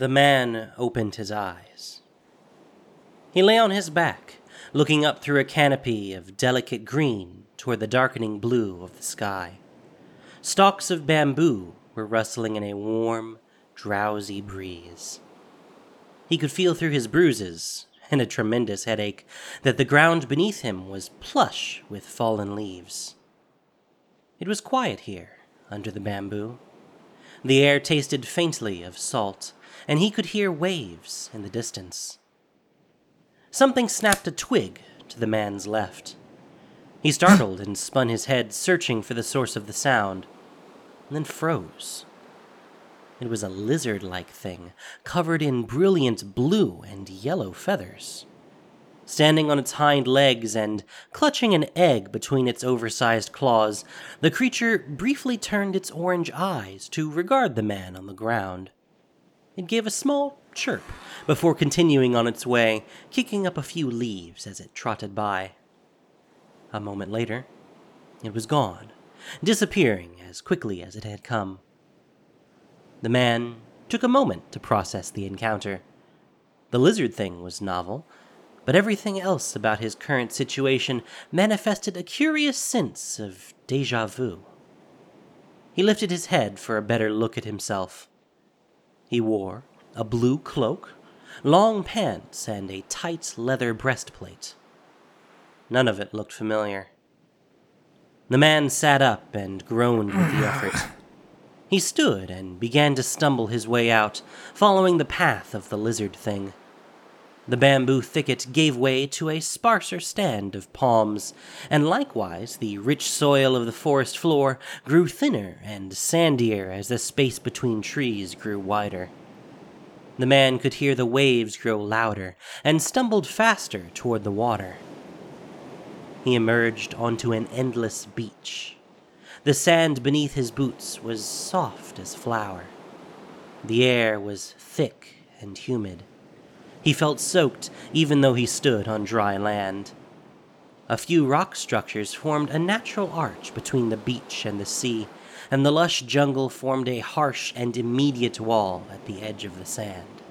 The man opened his eyes. He lay on his back, looking up through a canopy of delicate green toward the darkening blue of the sky. Stalks of bamboo were rustling in a warm, drowsy breeze. He could feel through his bruises and a tremendous headache that the ground beneath him was plush with fallen leaves. It was quiet here, under the bamboo. The air tasted faintly of salt, and he could hear waves in the distance. Something snapped a twig to the man's left. He startled and spun his head, searching for the source of the sound, and then froze. It was a lizard like thing, covered in brilliant blue and yellow feathers. Standing on its hind legs and clutching an egg between its oversized claws, the creature briefly turned its orange eyes to regard the man on the ground. It gave a small chirp before continuing on its way, kicking up a few leaves as it trotted by. A moment later, it was gone, disappearing as quickly as it had come. The man took a moment to process the encounter. The lizard thing was novel, but everything else about his current situation manifested a curious sense of deja vu. He lifted his head for a better look at himself. He wore a blue cloak, long pants, and a tight leather breastplate. None of it looked familiar. The man sat up and groaned with the effort. He stood and began to stumble his way out, following the path of the lizard thing. The bamboo thicket gave way to a sparser stand of palms, and likewise the rich soil of the forest floor grew thinner and sandier as the space between trees grew wider. The man could hear the waves grow louder and stumbled faster toward the water. He emerged onto an endless beach. The sand beneath his boots was soft as flour. The air was thick and humid. He felt soaked even though he stood on dry land. A few rock structures formed a natural arch between the beach and the sea, and the lush jungle formed a harsh and immediate wall at the edge of the sand.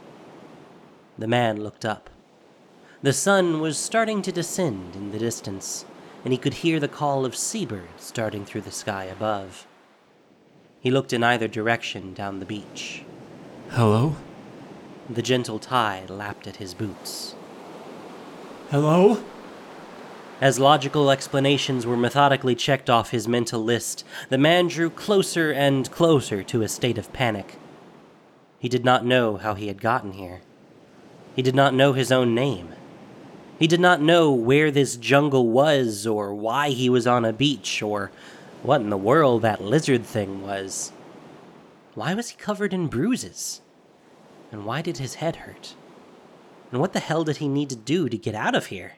The man looked up. The sun was starting to descend in the distance, and he could hear the call of seabirds starting through the sky above. He looked in either direction down the beach. Hello? The gentle tide lapped at his boots. Hello? As logical explanations were methodically checked off his mental list, the man drew closer and closer to a state of panic. He did not know how he had gotten here. He did not know his own name. He did not know where this jungle was, or why he was on a beach, or what in the world that lizard thing was. Why was he covered in bruises? And why did his head hurt? And what the hell did he need to do to get out of here?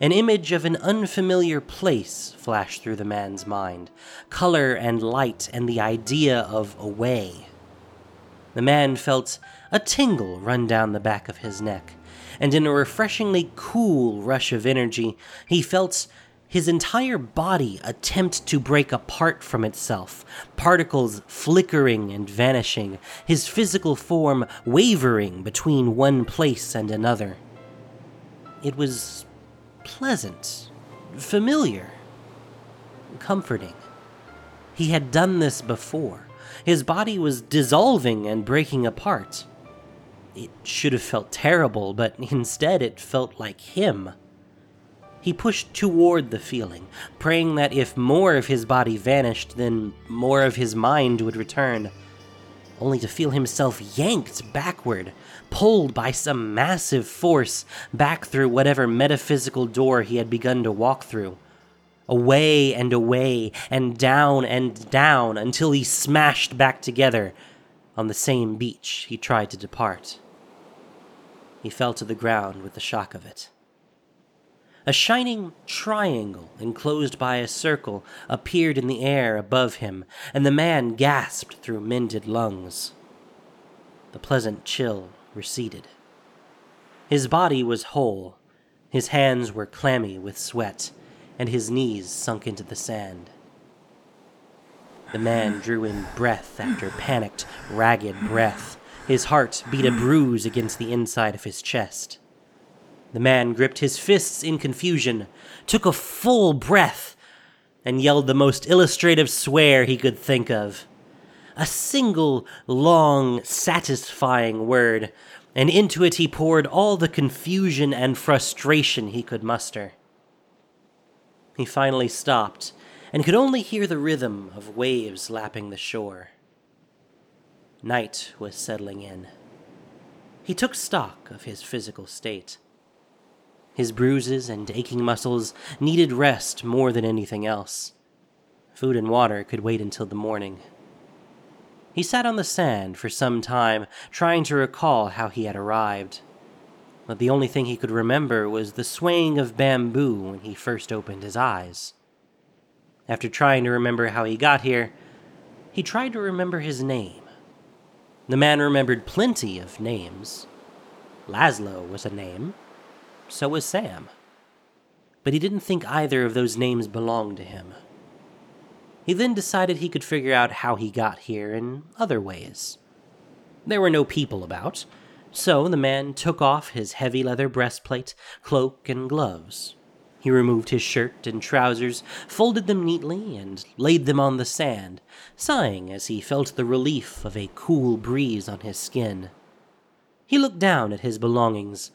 An image of an unfamiliar place flashed through the man's mind color and light, and the idea of a way. The man felt a tingle run down the back of his neck and in a refreshingly cool rush of energy, he felt his entire body attempt to break apart from itself, particles flickering and vanishing, his physical form wavering between one place and another. It was pleasant, familiar, comforting. He had done this before. His body was dissolving and breaking apart. It should have felt terrible, but instead it felt like him. He pushed toward the feeling, praying that if more of his body vanished, then more of his mind would return, only to feel himself yanked backward, pulled by some massive force back through whatever metaphysical door he had begun to walk through. Away and away, and down and down, until he smashed back together on the same beach he tried to depart. He fell to the ground with the shock of it. A shining triangle enclosed by a circle appeared in the air above him, and the man gasped through mended lungs. The pleasant chill receded. His body was whole, his hands were clammy with sweat, and his knees sunk into the sand. The man drew in breath after panicked, ragged breath, His heart beat a bruise against the inside of his chest. The man gripped his fists in confusion, took a full breath, and yelled the most illustrative swear he could think of. A single, long, satisfying word, and into it he poured all the confusion and frustration he could muster. He finally stopped and could only hear the rhythm of waves lapping the shore. Night was settling in. He took stock of his physical state. His bruises and aching muscles needed rest more than anything else. Food and water could wait until the morning. He sat on the sand for some time, trying to recall how he had arrived. But the only thing he could remember was the swaying of bamboo when he first opened his eyes. After trying to remember how he got here, he tried to remember his name. The man remembered plenty of names. Laszlo was a name, so was Sam. But he didn't think either of those names belonged to him. He then decided he could figure out how he got here in other ways. There were no people about, so the man took off his heavy leather breastplate, cloak, and gloves. He removed his shirt and trousers, folded them neatly, and laid them on the sand, sighing as he felt the relief of a cool breeze on his skin. He looked down at his belongings,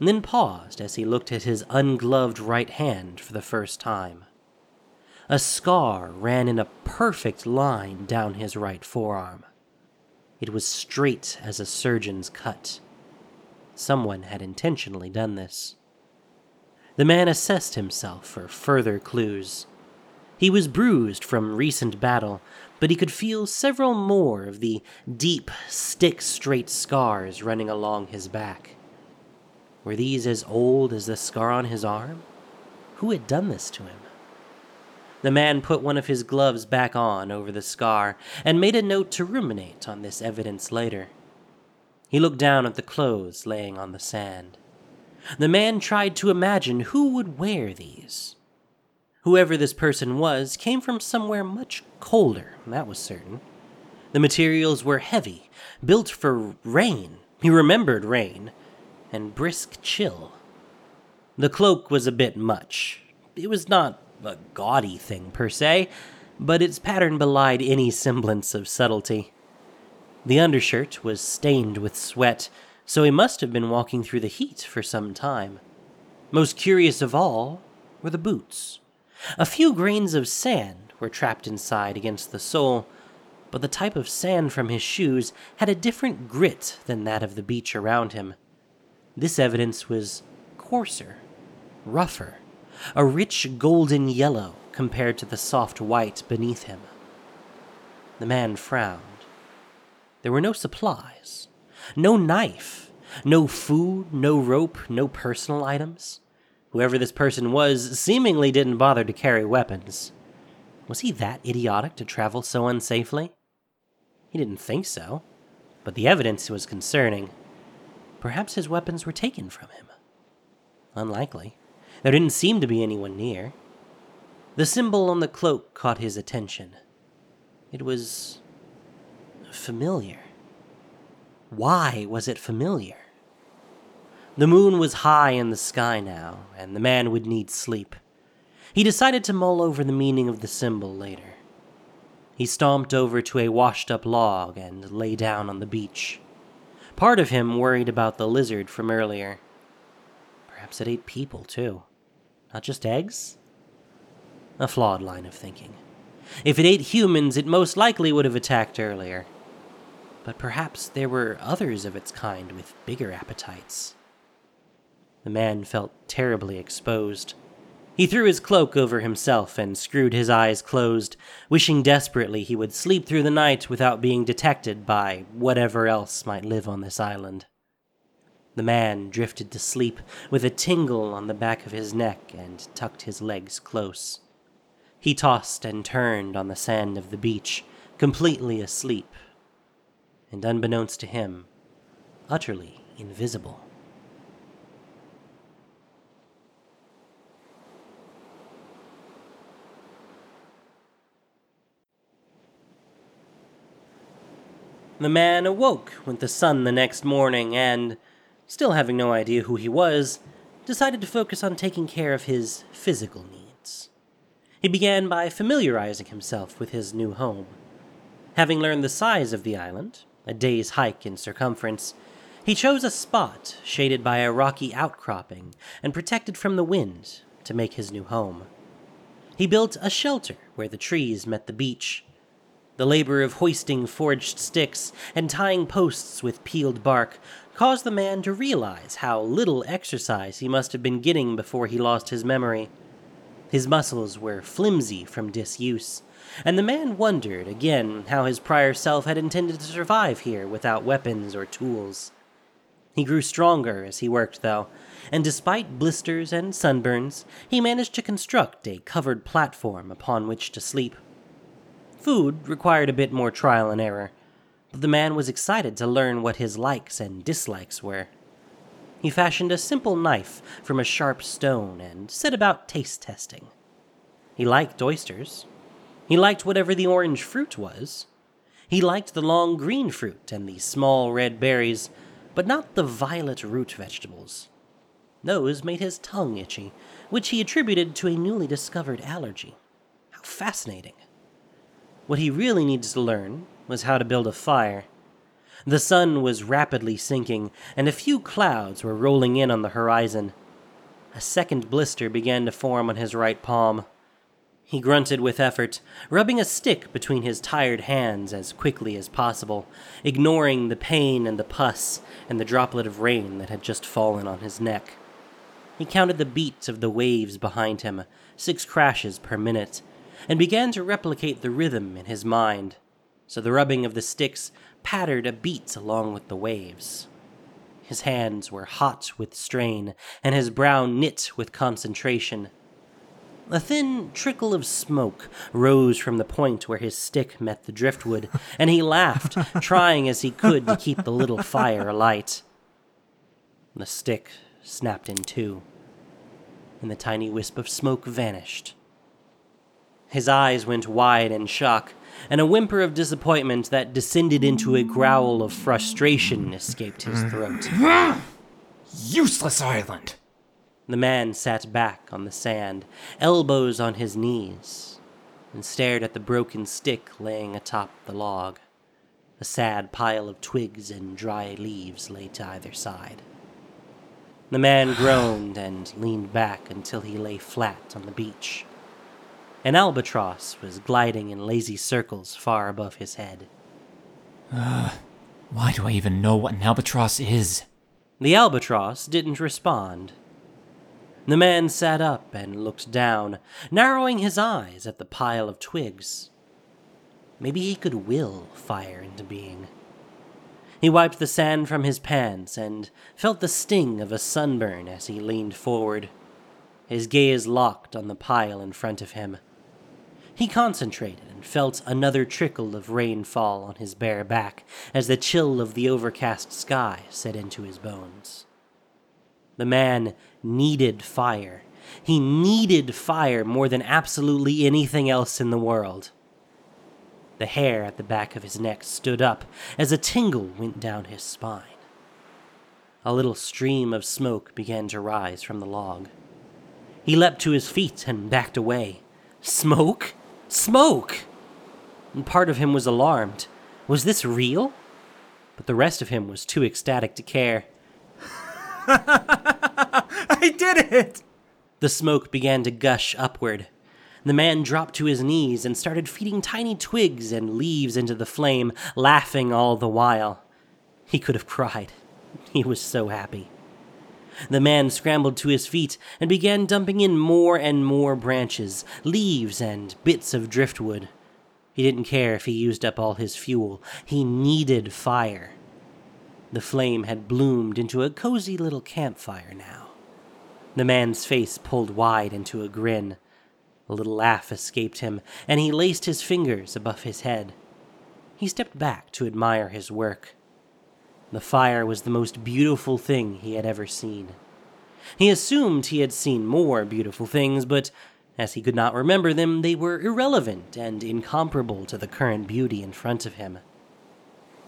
and then paused as he looked at his ungloved right hand for the first time. A scar ran in a perfect line down his right forearm. It was straight as a surgeon's cut. Someone had intentionally done this. The man assessed himself for further clues. He was bruised from recent battle, but he could feel several more of the deep, stick straight scars running along his back. Were these as old as the scar on his arm? Who had done this to him? The man put one of his gloves back on over the scar and made a note to ruminate on this evidence later. He looked down at the clothes laying on the sand. The man tried to imagine who would wear these. Whoever this person was came from somewhere much colder, that was certain. The materials were heavy, built for rain. He remembered rain, and brisk chill. The cloak was a bit much. It was not a gaudy thing per se, but its pattern belied any semblance of subtlety. The undershirt was stained with sweat, so he must have been walking through the heat for some time. Most curious of all were the boots. A few grains of sand were trapped inside against the sole, but the type of sand from his shoes had a different grit than that of the beach around him. This evidence was coarser, rougher, a rich golden yellow compared to the soft white beneath him. The man frowned. There were no supplies, no knife, no food, no rope, no personal items. Whoever this person was seemingly didn't bother to carry weapons. Was he that idiotic to travel so unsafely? He didn't think so, but the evidence was concerning. Perhaps his weapons were taken from him. Unlikely. There didn't seem to be anyone near. The symbol on the cloak caught his attention. It was familiar. Why was it familiar? The moon was high in the sky now, and the man would need sleep. He decided to mull over the meaning of the symbol later. He stomped over to a washed up log and lay down on the beach. Part of him worried about the lizard from earlier. Perhaps it ate people, too. Not just eggs? A flawed line of thinking. If it ate humans, it most likely would have attacked earlier. But perhaps there were others of its kind with bigger appetites. The man felt terribly exposed. He threw his cloak over himself and screwed his eyes closed, wishing desperately he would sleep through the night without being detected by whatever else might live on this island. The man drifted to sleep with a tingle on the back of his neck and tucked his legs close. He tossed and turned on the sand of the beach, completely asleep, and unbeknownst to him, utterly invisible. The man awoke with the sun the next morning and, still having no idea who he was, decided to focus on taking care of his physical needs. He began by familiarizing himself with his new home. Having learned the size of the island, a day's hike in circumference, he chose a spot shaded by a rocky outcropping and protected from the wind to make his new home. He built a shelter where the trees met the beach. The labor of hoisting forged sticks and tying posts with peeled bark caused the man to realize how little exercise he must have been getting before he lost his memory. His muscles were flimsy from disuse, and the man wondered again how his prior self had intended to survive here without weapons or tools. He grew stronger as he worked, though, and despite blisters and sunburns, he managed to construct a covered platform upon which to sleep. Food required a bit more trial and error, but the man was excited to learn what his likes and dislikes were. He fashioned a simple knife from a sharp stone and set about taste testing. He liked oysters. He liked whatever the orange fruit was. He liked the long green fruit and the small red berries, but not the violet root vegetables. Those made his tongue itchy, which he attributed to a newly discovered allergy. How fascinating. What he really needed to learn was how to build a fire. The sun was rapidly sinking, and a few clouds were rolling in on the horizon. A second blister began to form on his right palm. He grunted with effort, rubbing a stick between his tired hands as quickly as possible, ignoring the pain and the pus and the droplet of rain that had just fallen on his neck. He counted the beats of the waves behind him, six crashes per minute, and began to replicate the rhythm in his mind, so the rubbing of the sticks pattered a beat along with the waves. His hands were hot with strain, and his brow knit with concentration. A thin trickle of smoke rose from the point where his stick met the driftwood, and he laughed, trying as he could to keep the little fire alight. The stick snapped in two, and the tiny wisp of smoke vanished. His eyes went wide in shock, and a whimper of disappointment that descended into a growl of frustration escaped his throat. Useless island! The man sat back on the sand, elbows on his knees, and stared at the broken stick laying atop the log. A sad pile of twigs and dry leaves lay to either side. The man groaned and leaned back until he lay flat on the beach. An albatross was gliding in lazy circles far above his head. Why do I even know what an albatross is? The albatross didn't respond. The man sat up and looked down, narrowing his eyes at the pile of twigs. Maybe he could will fire into being. He wiped the sand from his pants and felt the sting of a sunburn as he leaned forward, his gaze locked on the pile in front of him. He concentrated and felt another trickle of rain fall on his bare back as the chill of the overcast sky set into his bones. The man needed fire. He needed fire more than absolutely anything else in the world. The hair at the back of his neck stood up as a tingle went down his spine. A little stream of smoke began to rise from the log. He leapt to his feet and backed away. Smoke? Smoke! And part of him was alarmed. Was this real? But the rest of him was too ecstatic to care. I did it! The smoke began to gush upward. The man dropped to his knees and started feeding tiny twigs and leaves into the flame, laughing all the while. He could have cried. He was so happy. The man scrambled to his feet and began dumping in more and more branches, leaves, and bits of driftwood. He didn't care if he used up all his fuel. He needed fire. The flame had bloomed into a cozy little campfire now. The man's face pulled wide into a grin. A little laugh escaped him, and he laced his fingers above his head. He stepped back to admire his work. The fire was the most beautiful thing he had ever seen. He assumed he had seen more beautiful things, but as he could not remember them, they were irrelevant and incomparable to the current beauty in front of him.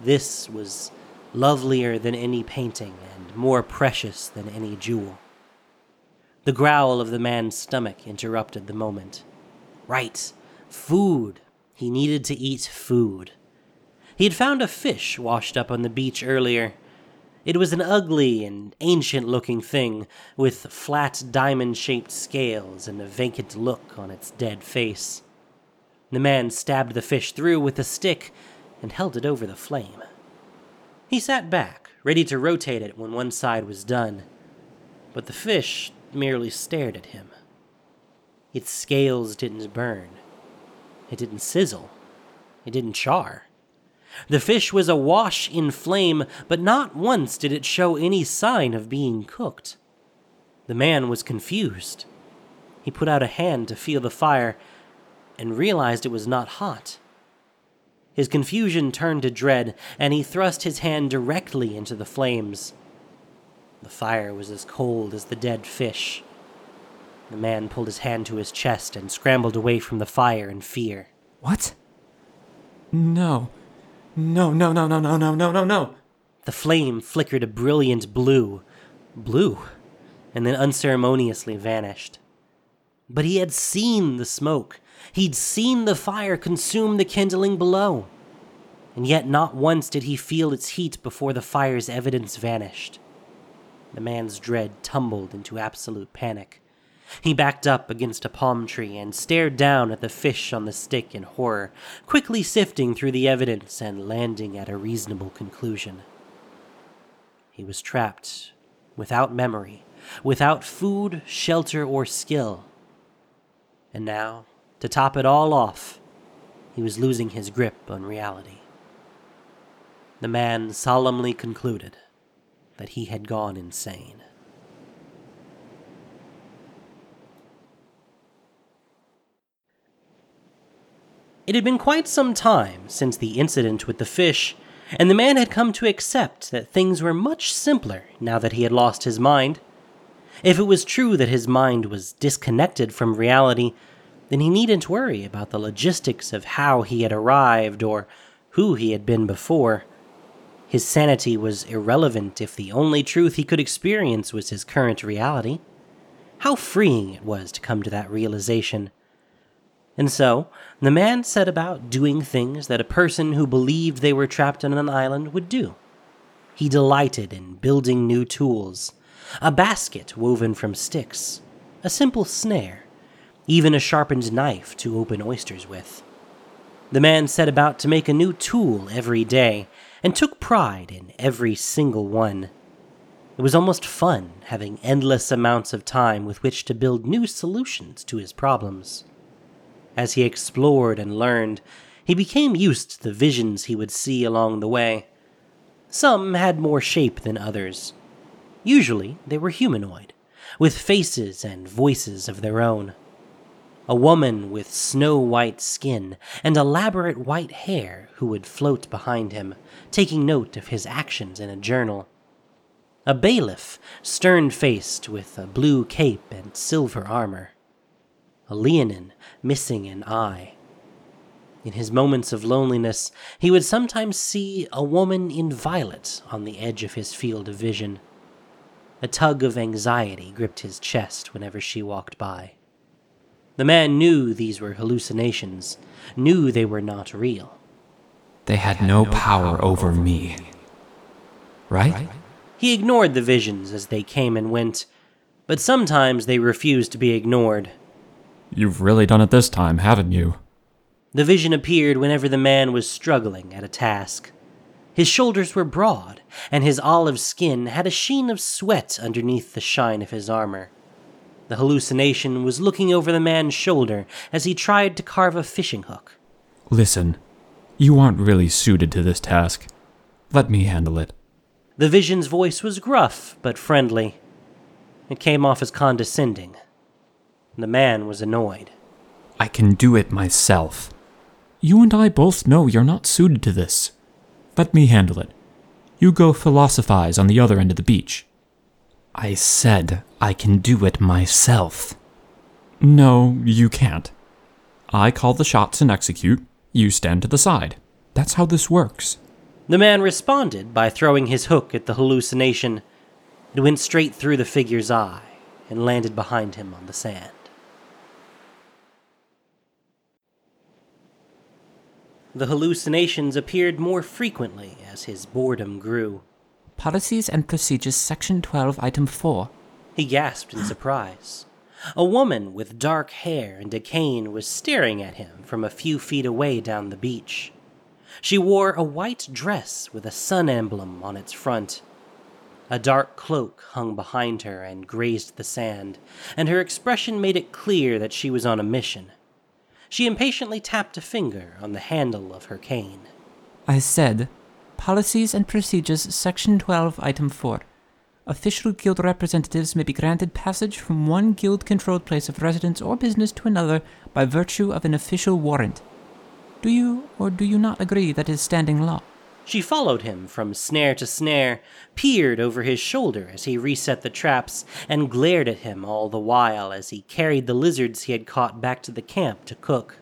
This was lovelier than any painting and more precious than any jewel. The growl of the man's stomach interrupted the moment. Right, food. He needed to eat food. He had found a fish washed up on the beach earlier. It was an ugly and ancient looking thing, with flat diamond shaped scales and a vacant look on its dead face. The man stabbed the fish through with a stick and held it over the flame. He sat back, ready to rotate it when one side was done, but the fish merely stared at him. Its scales didn't burn, it didn't sizzle, it didn't char. The fish was awash in flame, but not once did it show any sign of being cooked. The man was confused. He put out a hand to feel the fire and realized it was not hot. His confusion turned to dread, and he thrust his hand directly into the flames. The fire was as cold as the dead fish. The man pulled his hand to his chest and scrambled away from the fire in fear. What? No. No, no, no, no, no, no, no, no, no. The flame flickered a brilliant blue. Blue. And then unceremoniously vanished. But he had seen the smoke. He'd seen the fire consume the kindling below. And yet not once did he feel its heat before the fire's evidence vanished. The man's dread tumbled into absolute panic. He backed up against a palm tree and stared down at the fish on the stick in horror, quickly sifting through the evidence and landing at a reasonable conclusion. He was trapped, without memory, without food, shelter, or skill. And now, to top it all off, he was losing his grip on reality. The man solemnly concluded that he had gone insane. It had been quite some time since the incident with the fish, and the man had come to accept that things were much simpler now that he had lost his mind. If it was true that his mind was disconnected from reality, then he needn't worry about the logistics of how he had arrived or who he had been before. His sanity was irrelevant if the only truth he could experience was his current reality. How freeing it was to come to that realization. And so, the man set about doing things that a person who believed they were trapped on an island would do. He delighted in building new tools a basket woven from sticks, a simple snare, even a sharpened knife to open oysters with. The man set about to make a new tool every day and took pride in every single one. It was almost fun having endless amounts of time with which to build new solutions to his problems. As he explored and learned, he became used to the visions he would see along the way. Some had more shape than others. Usually, they were humanoid, with faces and voices of their own. A woman with snow white skin and elaborate white hair who would float behind him, taking note of his actions in a journal. A bailiff, stern faced with a blue cape and silver armor a leonin missing an eye. In his moments of loneliness, he would sometimes see a woman in violet on the edge of his field of vision. A tug of anxiety gripped his chest whenever she walked by. The man knew these were hallucinations, knew they were not real. They had no power over me. Right? He ignored the visions as they came and went, but sometimes they refused to be ignored. You've really done it this time, haven't you? The vision appeared whenever the man was struggling at a task. His shoulders were broad, and his olive skin had a sheen of sweat underneath the shine of his armor. The hallucination was looking over the man's shoulder as he tried to carve a fishing hook. Listen, you aren't really suited to this task. Let me handle it. The vision's voice was gruff but friendly. It came off as condescending. The man was annoyed. I can do it myself. You and I both know you're not suited to this. Let me handle it. You go philosophize on the other end of the beach. I said I can do it myself. No, you can't. I call the shots and execute. You stand to the side. That's how this works. The man responded by throwing his hook at the hallucination. It went straight through the figure's eye and landed behind him on the sand. The hallucinations appeared more frequently as his boredom grew. Policies and Procedures, Section 12, Item 4. He gasped in surprise. A woman with dark hair and a cane was staring at him from a few feet away down the beach. She wore a white dress with a sun emblem on its front. A dark cloak hung behind her and grazed the sand, and her expression made it clear that she was on a mission. She impatiently tapped a finger on the handle of her cane. I said, Policies and Procedures, Section 12, Item 4. Official guild representatives may be granted passage from one guild controlled place of residence or business to another by virtue of an official warrant. Do you or do you not agree that is standing law? She followed him from snare to snare, peered over his shoulder as he reset the traps, and glared at him all the while as he carried the lizards he had caught back to the camp to cook.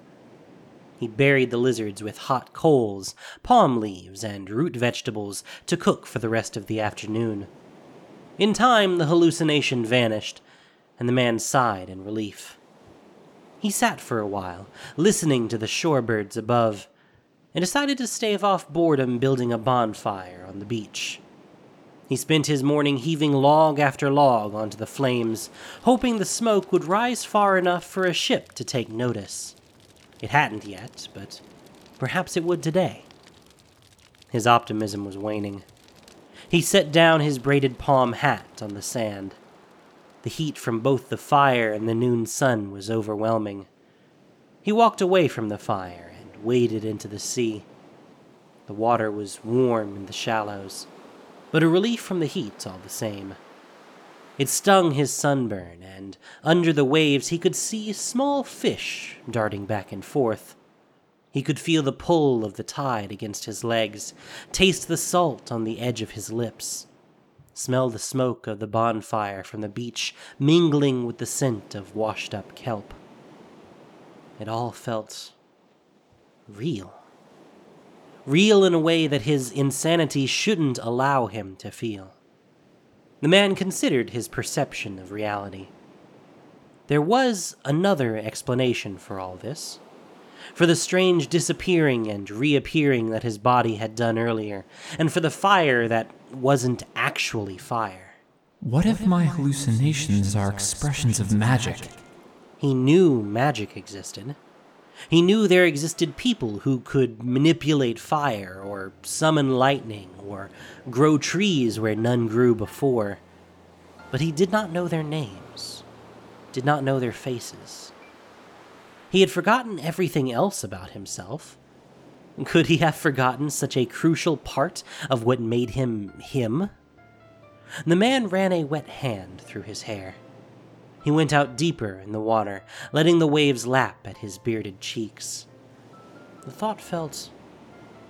He buried the lizards with hot coals, palm leaves, and root vegetables to cook for the rest of the afternoon. In time, the hallucination vanished, and the man sighed in relief. He sat for a while, listening to the shorebirds above and decided to stave off boredom building a bonfire on the beach. He spent his morning heaving log after log onto the flames, hoping the smoke would rise far enough for a ship to take notice. It hadn't yet, but perhaps it would today. His optimism was waning. He set down his braided palm hat on the sand. The heat from both the fire and the noon sun was overwhelming. He walked away from the fire waded into the sea. The water was warm in the shallows, but a relief from the heat all the same. It stung his sunburn, and under the waves he could see small fish darting back and forth. He could feel the pull of the tide against his legs, taste the salt on the edge of his lips, smell the smoke of the bonfire from the beach mingling with the scent of washed up kelp. It all felt real. Real in a way that his insanity shouldn't allow him to feel. The man considered his perception of reality. There was another explanation for all this. For the strange disappearing and reappearing that his body had done earlier, and for the fire that wasn't actually fire. What if my hallucinations are expressions of magic? He knew magic existed. He knew there existed people who could manipulate fire, or summon lightning, or grow trees where none grew before. But he did not know their names, did not know their faces. He had forgotten everything else about himself. Could he have forgotten such a crucial part of what made him him? The man ran a wet hand through his hair. He went out deeper in the water, letting the waves lap at his bearded cheeks. The thought felt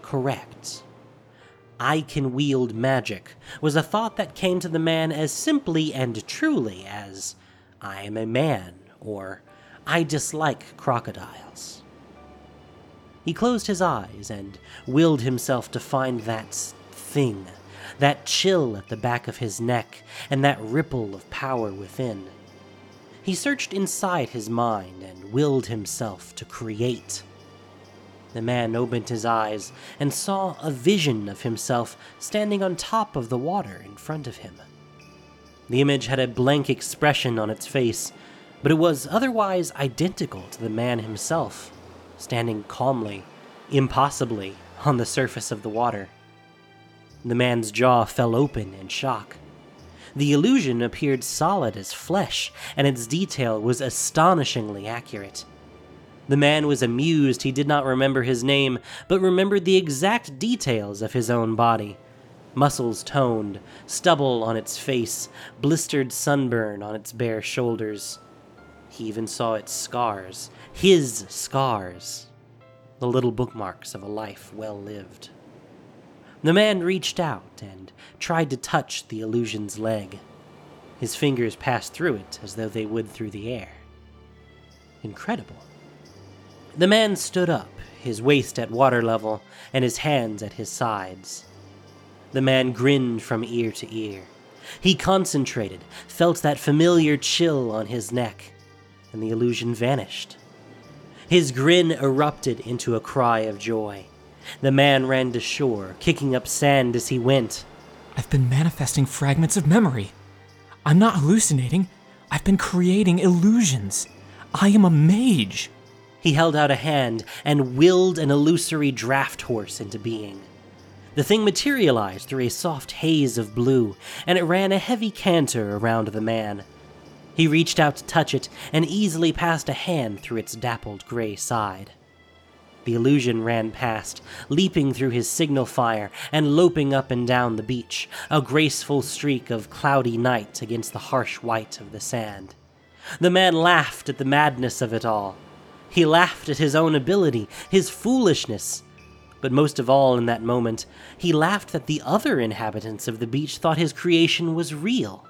correct. I can wield magic was a thought that came to the man as simply and truly as I am a man or I dislike crocodiles. He closed his eyes and willed himself to find that thing, that chill at the back of his neck, and that ripple of power within. He searched inside his mind and willed himself to create. The man opened his eyes and saw a vision of himself standing on top of the water in front of him. The image had a blank expression on its face, but it was otherwise identical to the man himself, standing calmly, impossibly, on the surface of the water. The man's jaw fell open in shock. The illusion appeared solid as flesh, and its detail was astonishingly accurate. The man was amused he did not remember his name, but remembered the exact details of his own body muscles toned, stubble on its face, blistered sunburn on its bare shoulders. He even saw its scars, his scars, the little bookmarks of a life well lived. The man reached out and tried to touch the illusion's leg. His fingers passed through it as though they would through the air. Incredible. The man stood up, his waist at water level and his hands at his sides. The man grinned from ear to ear. He concentrated, felt that familiar chill on his neck, and the illusion vanished. His grin erupted into a cry of joy. The man ran to shore, kicking up sand as he went. I've been manifesting fragments of memory. I'm not hallucinating. I've been creating illusions. I am a mage. He held out a hand and willed an illusory draft horse into being. The thing materialized through a soft haze of blue, and it ran a heavy canter around the man. He reached out to touch it and easily passed a hand through its dappled gray side. The illusion ran past, leaping through his signal fire and loping up and down the beach, a graceful streak of cloudy night against the harsh white of the sand. The man laughed at the madness of it all. He laughed at his own ability, his foolishness. But most of all, in that moment, he laughed that the other inhabitants of the beach thought his creation was real.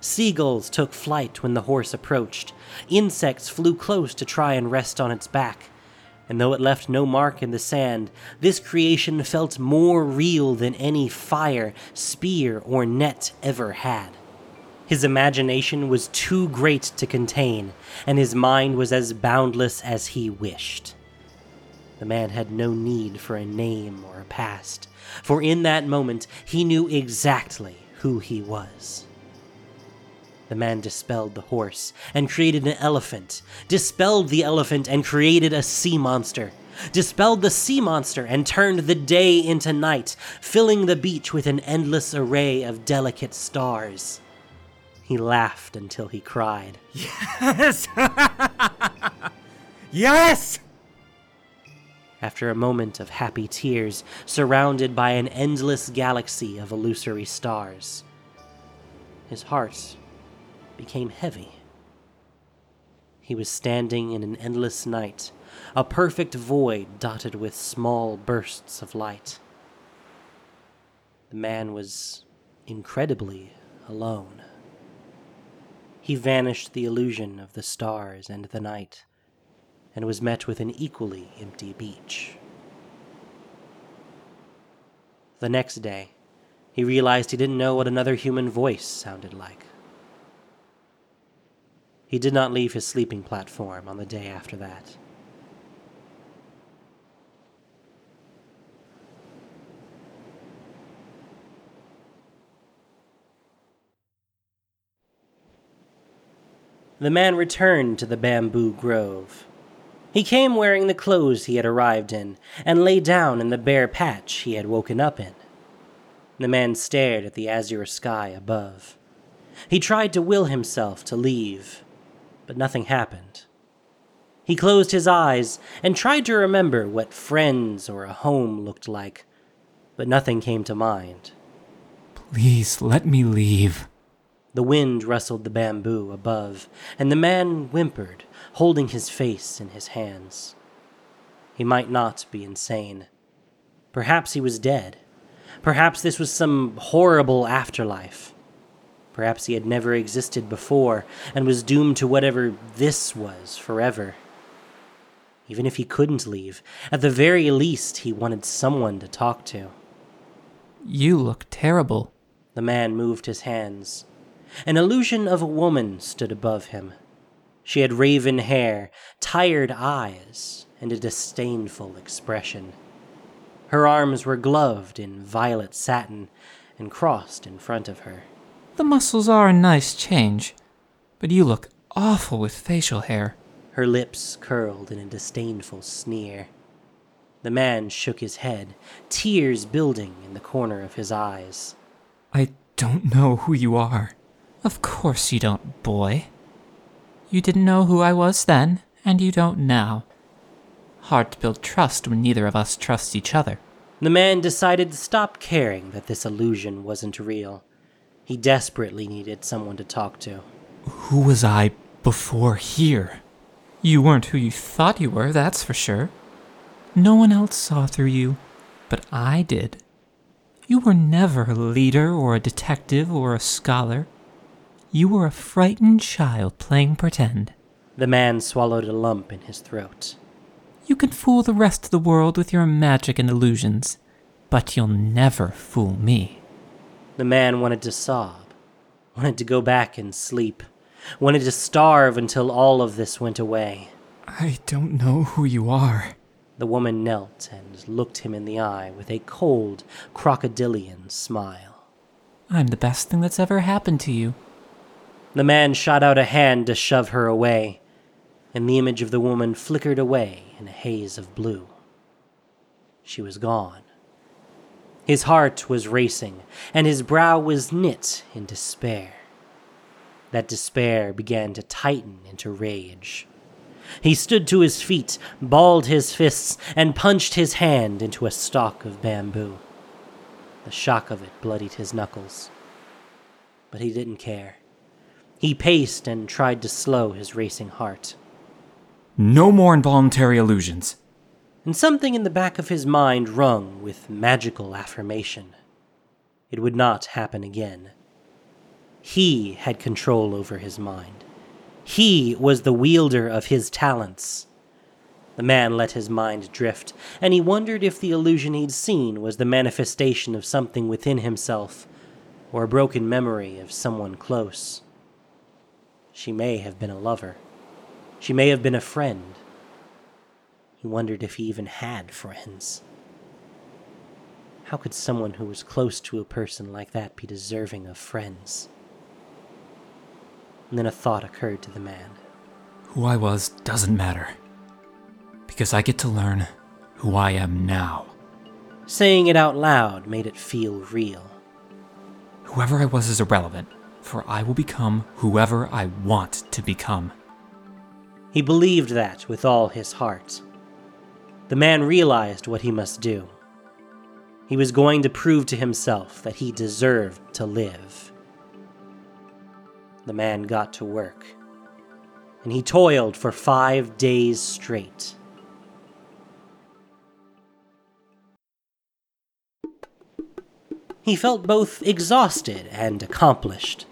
Seagulls took flight when the horse approached. Insects flew close to try and rest on its back. And though it left no mark in the sand, this creation felt more real than any fire, spear, or net ever had. His imagination was too great to contain, and his mind was as boundless as he wished. The man had no need for a name or a past, for in that moment he knew exactly who he was. The man dispelled the horse and created an elephant, dispelled the elephant and created a sea monster, dispelled the sea monster and turned the day into night, filling the beach with an endless array of delicate stars. He laughed until he cried. Yes! yes! After a moment of happy tears, surrounded by an endless galaxy of illusory stars, his heart became heavy. He was standing in an endless night, a perfect void dotted with small bursts of light. The man was incredibly alone. He vanished the illusion of the stars and the night, and was met with an equally empty beach. The next day, he realized he didn't know what another human voice sounded like. He did not leave his sleeping platform on the day after that. The man returned to the bamboo grove. He came wearing the clothes he had arrived in and lay down in the bare patch he had woken up in. The man stared at the azure sky above. He tried to will himself to leave, but nothing happened. He closed his eyes and tried to remember what friends or a home looked like, but nothing came to mind. Please let me leave. The wind rustled the bamboo above, and the man whimpered, holding his face in his hands. He might not be insane. Perhaps he was dead. Perhaps this was some horrible afterlife. Perhaps he had never existed before and was doomed to whatever this was forever. Even if he couldn't leave, at the very least he wanted someone to talk to. You look terrible. The man moved his hands. An illusion of a woman stood above him. She had raven hair, tired eyes, and a disdainful expression. Her arms were gloved in violet satin and crossed in front of her. The muscles are a nice change, but you look awful with facial hair. Her lips curled in a disdainful sneer. The man shook his head, tears building in the corner of his eyes. I don't know who you are. Of course you don't, boy. You didn't know who I was then, and you don't now. Hard to build trust when neither of us trusts each other. The man decided to stop caring that this illusion wasn't real. He desperately needed someone to talk to. Who was I before here? You weren't who you thought you were, that's for sure. No one else saw through you, but I did. You were never a leader or a detective or a scholar. You were a frightened child playing pretend. The man swallowed a lump in his throat. You can fool the rest of the world with your magic and illusions, but you'll never fool me. The man wanted to sob, wanted to go back and sleep, wanted to starve until all of this went away. I don't know who you are. The woman knelt and looked him in the eye with a cold, crocodilian smile. I'm the best thing that's ever happened to you. The man shot out a hand to shove her away, and the image of the woman flickered away in a haze of blue. She was gone. His heart was racing, and his brow was knit in despair. That despair began to tighten into rage. He stood to his feet, balled his fists, and punched his hand into a stalk of bamboo. The shock of it bloodied his knuckles. But he didn't care. He paced and tried to slow his racing heart. No more involuntary illusions. And something in the back of his mind rung with magical affirmation. It would not happen again. He had control over his mind. He was the wielder of his talents. The man let his mind drift, and he wondered if the illusion he'd seen was the manifestation of something within himself, or a broken memory of someone close. She may have been a lover. She may have been a friend. He wondered if he even had friends. How could someone who was close to a person like that be deserving of friends? And then a thought occurred to the man. Who I was doesn't matter. Because I get to learn who I am now. Saying it out loud made it feel real. Whoever I was is irrelevant, for I will become whoever I want to become. He believed that with all his heart. The man realized what he must do. He was going to prove to himself that he deserved to live. The man got to work, and he toiled for five days straight. He felt both exhausted and accomplished.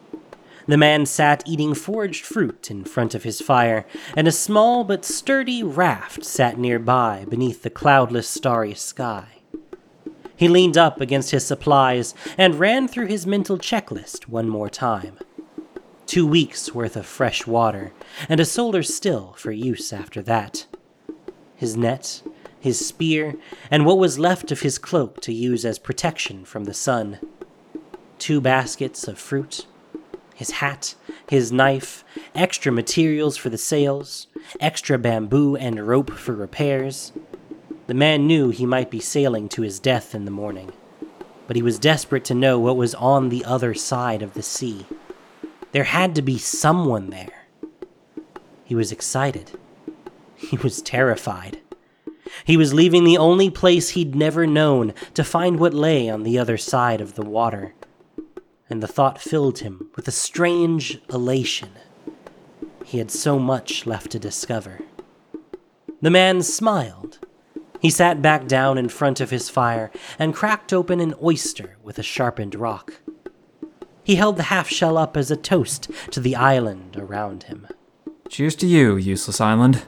The man sat eating foraged fruit in front of his fire, and a small but sturdy raft sat nearby beneath the cloudless, starry sky. He leaned up against his supplies and ran through his mental checklist one more time. Two weeks' worth of fresh water, and a solar still for use after that. His net, his spear, and what was left of his cloak to use as protection from the sun. Two baskets of fruit, his hat, his knife, extra materials for the sails, extra bamboo and rope for repairs. The man knew he might be sailing to his death in the morning, but he was desperate to know what was on the other side of the sea. There had to be someone there. He was excited. He was terrified. He was leaving the only place he'd never known to find what lay on the other side of the water. And the thought filled him with a strange elation. He had so much left to discover. The man smiled. He sat back down in front of his fire and cracked open an oyster with a sharpened rock. He held the half shell up as a toast to the island around him. Cheers to you, useless island.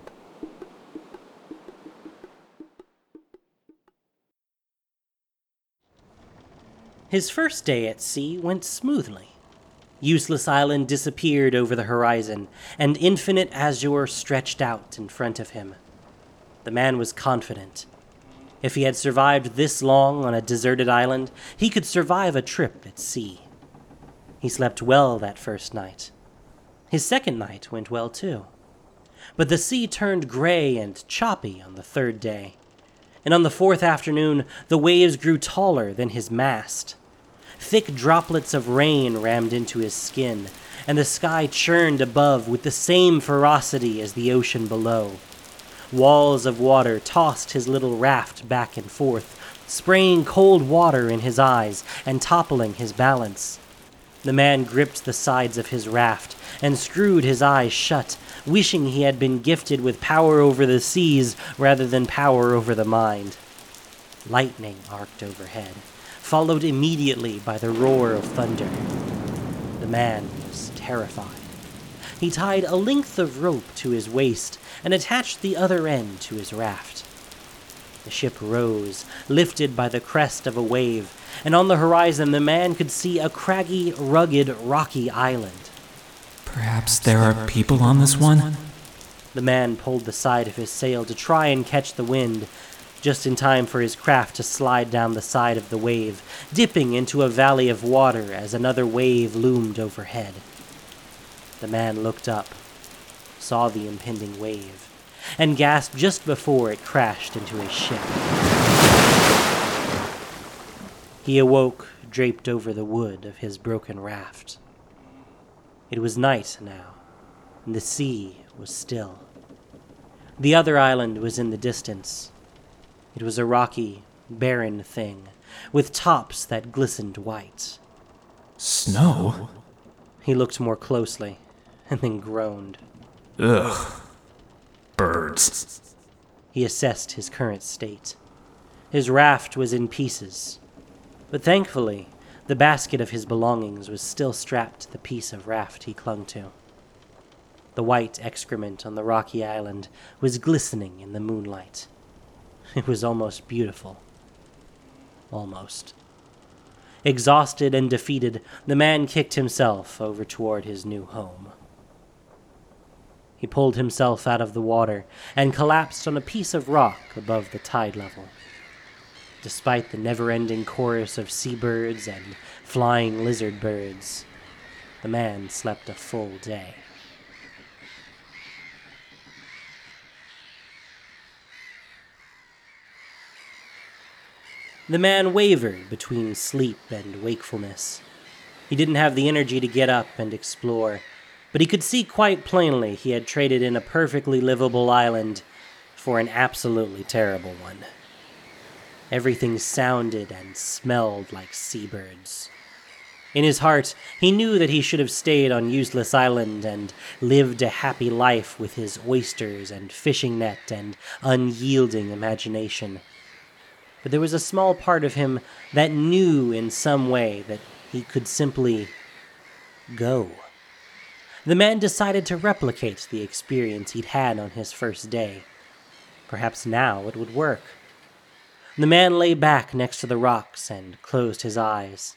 His first day at sea went smoothly. Useless Island disappeared over the horizon, and infinite azure stretched out in front of him. The man was confident. If he had survived this long on a deserted island, he could survive a trip at sea. He slept well that first night. His second night went well too. But the sea turned gray and choppy on the third day, and on the fourth afternoon the waves grew taller than his mast. Thick droplets of rain rammed into his skin, and the sky churned above with the same ferocity as the ocean below. Walls of water tossed his little raft back and forth, spraying cold water in his eyes and toppling his balance. The man gripped the sides of his raft and screwed his eyes shut, wishing he had been gifted with power over the seas rather than power over the mind. Lightning arced overhead, followed immediately by the roar of thunder. The man was terrified. he tied a length of rope to his waist and attached the other end to his raft. The ship rose, lifted by the crest of a wave, and on the horizon the man could see a craggy, rugged, rocky island. Perhaps there are people on this one? The man pulled the side of his sail to try and catch the wind, just in time for his craft to slide down the side of the wave, dipping into a valley of water as another wave loomed overhead. The man looked up, saw the impending wave, and gasped just before it crashed into his ship. He awoke, draped over the wood of his broken raft. It was night now, and the sea was still. The other island was in the distance. It was a rocky, barren thing, with tops that glistened white. Snow? He looked more closely, and then groaned. Ugh. Birds. He assessed his current state. His raft was in pieces, but thankfully, the basket of his belongings was still strapped to the piece of raft he clung to. The white excrement on the rocky island was glistening in the moonlight. It was almost beautiful. Almost. Exhausted and defeated, the man kicked himself over toward his new home. He pulled himself out of the water and collapsed on a piece of rock above the tide level. Despite the never ending chorus of seabirds and flying lizard birds, the man slept a full day. The man wavered between sleep and wakefulness. He didn't have the energy to get up and explore, but he could see quite plainly he had traded in a perfectly livable island for an absolutely terrible one. Everything sounded and smelled like seabirds. In his heart, he knew that he should have stayed on Useless Island and lived a happy life with his oysters and fishing net and unyielding imagination. But there was a small part of him that knew in some way that he could simply go. The man decided to replicate the experience he'd had on his first day. Perhaps now it would work. The man lay back next to the rocks and closed his eyes.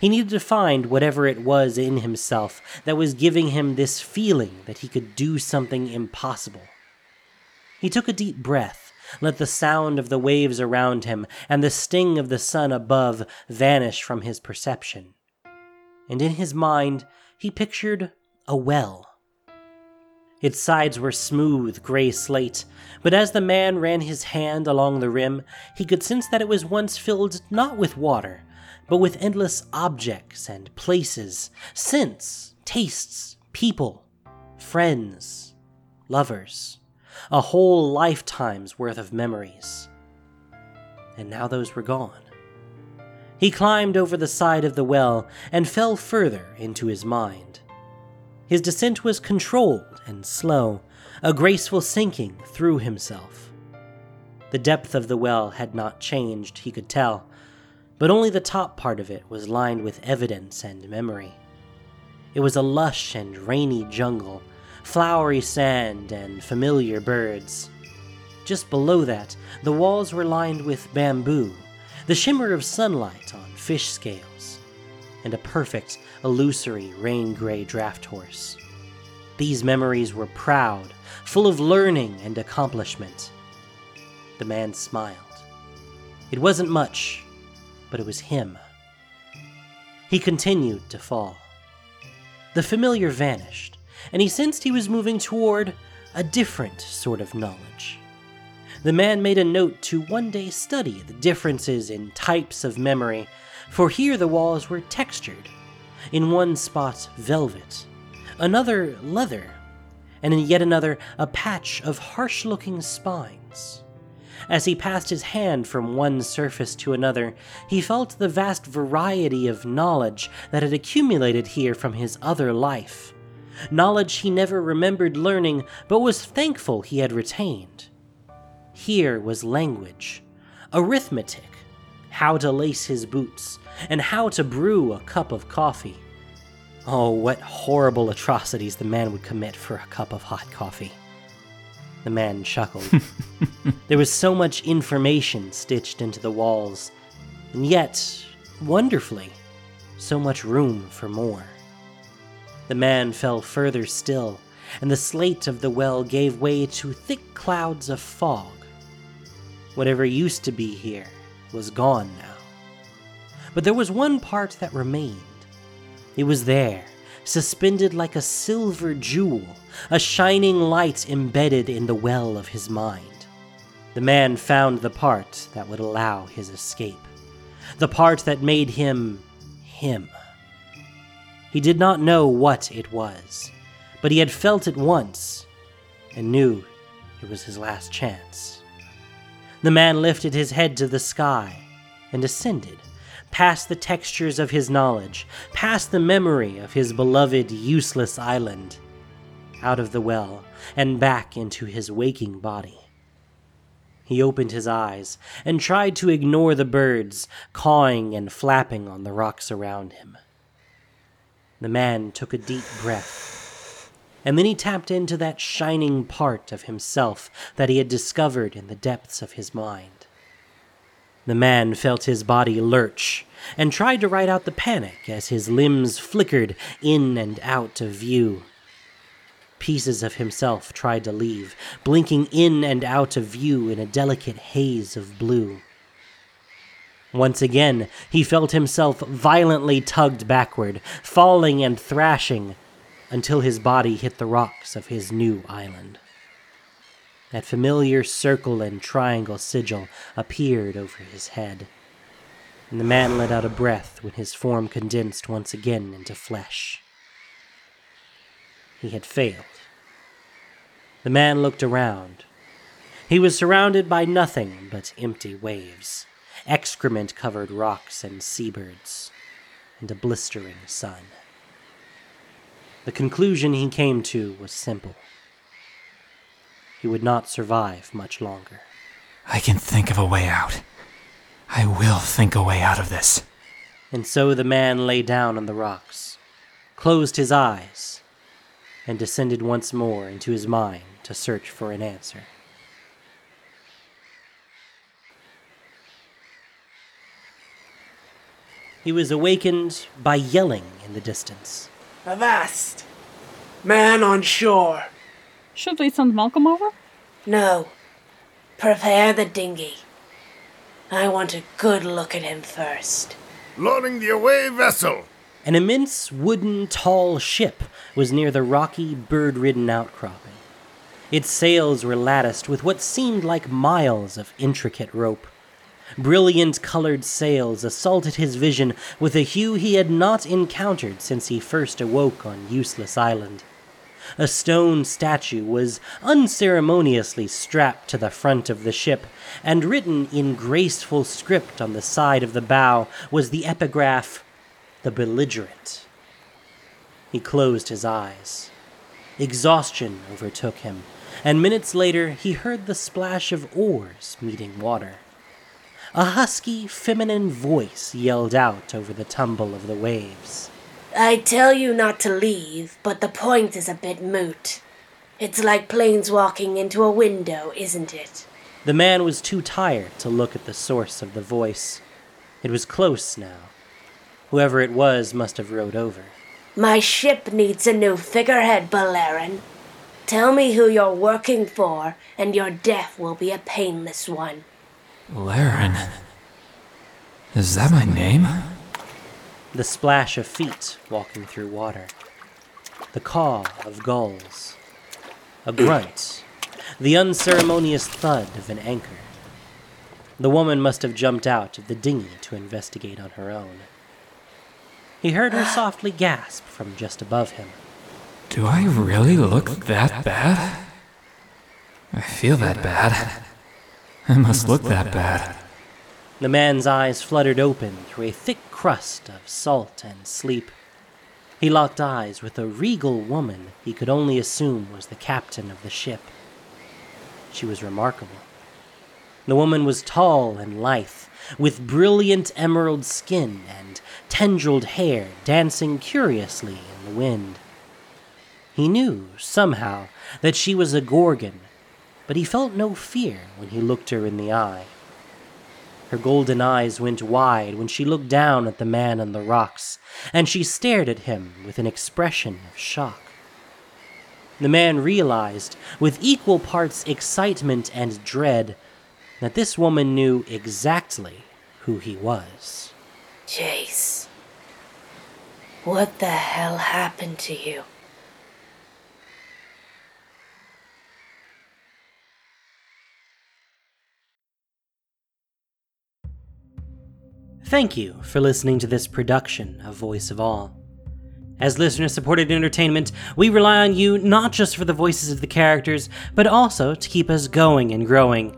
He needed to find whatever it was in himself that was giving him this feeling that he could do something impossible. He took a deep breath, let the sound of the waves around him and the sting of the sun above vanish from his perception. And in his mind, he pictured a well. Its sides were smooth gray slate, but as the man ran his hand along the rim, he could sense that it was once filled not with water, but with endless objects and places, scents, tastes, people, friends, lovers, a whole lifetime's worth of memories. And now those were gone. He climbed over the side of the well and fell further into his mind. His descent was controlled and slow, a graceful sinking through himself. The depth of the well had not changed, he could tell, but only the top part of it was lined with evidence and memory. It was a lush and rainy jungle, flowery sand and familiar birds. Just below that, the walls were lined with bamboo, the shimmer of sunlight on fish scales, and a perfect, illusory rain gray draft horse. These memories were proud, full of learning and accomplishment. The man smiled. It wasn't much, but it was him. He continued to fall. The familiar vanished, and he sensed he was moving toward a different sort of knowledge. The man made a note to one day study the differences in types of memory, for here the walls were textured. In one spot, velvet, another, leather, and in yet another, a patch of harsh looking spines. As he passed his hand from one surface to another, he felt the vast variety of knowledge that had accumulated here from his other life. Knowledge he never remembered learning, but was thankful he had retained. Here was language, arithmetic, how to lace his boots, and how to brew a cup of coffee. Oh, what horrible atrocities the man would commit for a cup of hot coffee. The man chuckled. there was so much information stitched into the walls, and yet, wonderfully, so much room for more. The man fell further still, and the slate of the well gave way to thick clouds of fog. Whatever used to be here was gone now. But there was one part that remained. It was there, suspended like a silver jewel, a shining light embedded in the well of his mind. The man found the part that would allow his escape, the part that made him him. He did not know what it was, but he had felt it once and knew it was his last chance. The man lifted his head to the sky and ascended, past the textures of his knowledge, past the memory of his beloved useless island, out of the well and back into his waking body. He opened his eyes and tried to ignore the birds cawing and flapping on the rocks around him. The man took a deep breath, and then he tapped into that shining part of himself that he had discovered in the depths of his mind. The man felt his body lurch and tried to ride out the panic as his limbs flickered in and out of view. Pieces of himself tried to leave, blinking in and out of view in a delicate haze of blue. Once again, he felt himself violently tugged backward, falling and thrashing until his body hit the rocks of his new island. That familiar circle and triangle sigil appeared over his head, and the man let out a breath when his form condensed once again into flesh. He had failed. The man looked around. He was surrounded by nothing but empty waves excrement covered rocks and seabirds, and a blistering sun. The conclusion he came to was simple he would not survive much longer. I can think of a way out. I will think a way out of this. And so the man lay down on the rocks, closed his eyes, and descended once more into his mind to search for an answer. He was awakened by yelling in the distance. Avast! Man on shore! Should we send Malcolm over? No. Prepare the dinghy. I want a good look at him first. Loading the away vessel. An immense wooden tall ship was near the rocky, bird ridden outcropping. Its sails were latticed with what seemed like miles of intricate rope. Brilliant colored sails assaulted his vision with a hue he had not encountered since he first awoke on Useless Island. A stone statue was unceremoniously strapped to the front of the ship, and written in graceful script on the side of the bow was the epigraph, The Belligerent. He closed his eyes. Exhaustion overtook him, and minutes later he heard the splash of oars meeting water. A husky, feminine voice yelled out over the tumble of the waves. I tell you not to leave, but the point is a bit moot. It's like planes walking into a window, isn't it? The man was too tired to look at the source of the voice. It was close now. Whoever it was must have rowed over. My ship needs a new figurehead, Beleren. Tell me who you're working for, and your death will be a painless one. Laren. Is that my name? The splash of feet walking through water. The caw of gulls. A grunt. The unceremonious thud of an anchor. The woman must have jumped out of the dinghy to investigate on her own. He heard her softly gasp from just above him. Do I really look that bad? I feel that bad. I must look that bad. The man's eyes fluttered open through a thick crust of salt and sleep. He locked eyes with a regal woman he could only assume was the captain of the ship. She was remarkable. The woman was tall and lithe, with brilliant emerald skin and tendrilled hair dancing curiously in the wind. He knew, somehow, that she was a Gorgon, but he felt no fear when he looked her in the eye. Her golden eyes went wide when she looked down at the man on the rocks, and she stared at him with an expression of shock. The man realized, with equal parts excitement and dread, that this woman knew exactly who he was. Jace, What the hell happened to you? Thank you for listening to this production of Voice of All. As listener supported entertainment, we rely on you not just for the voices of the characters, but also to keep us going and growing.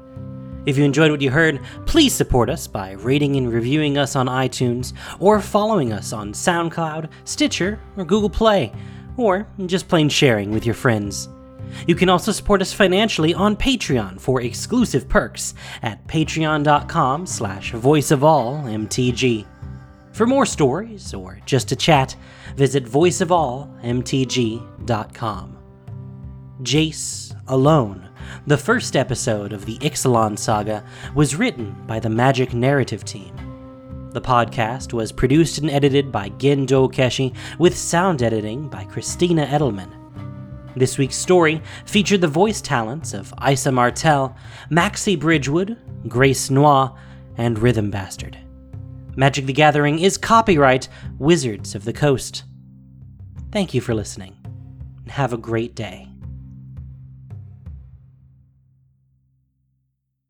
If you enjoyed what you heard, please support us by rating and reviewing us on iTunes, or following us on SoundCloud, Stitcher, or Google Play, or just plain sharing with your friends. You can also support us financially on Patreon for exclusive perks at patreon.com slash voiceofallmtg. For more stories or just to chat, visit voiceofallmtg.com. Jace Alone, the first episode of the Ixalan saga, was written by the Magic Narrative team. The podcast was produced and edited by Gendo Keshi with sound editing by Christina Edelman. This week's story featured the voice talents of Isa Martell, Maxie Bridgewood, Grace Noir, and Rhythm Bastard. Magic the Gathering is copyright Wizards of the Coast. Thank you for listening, and have a great day.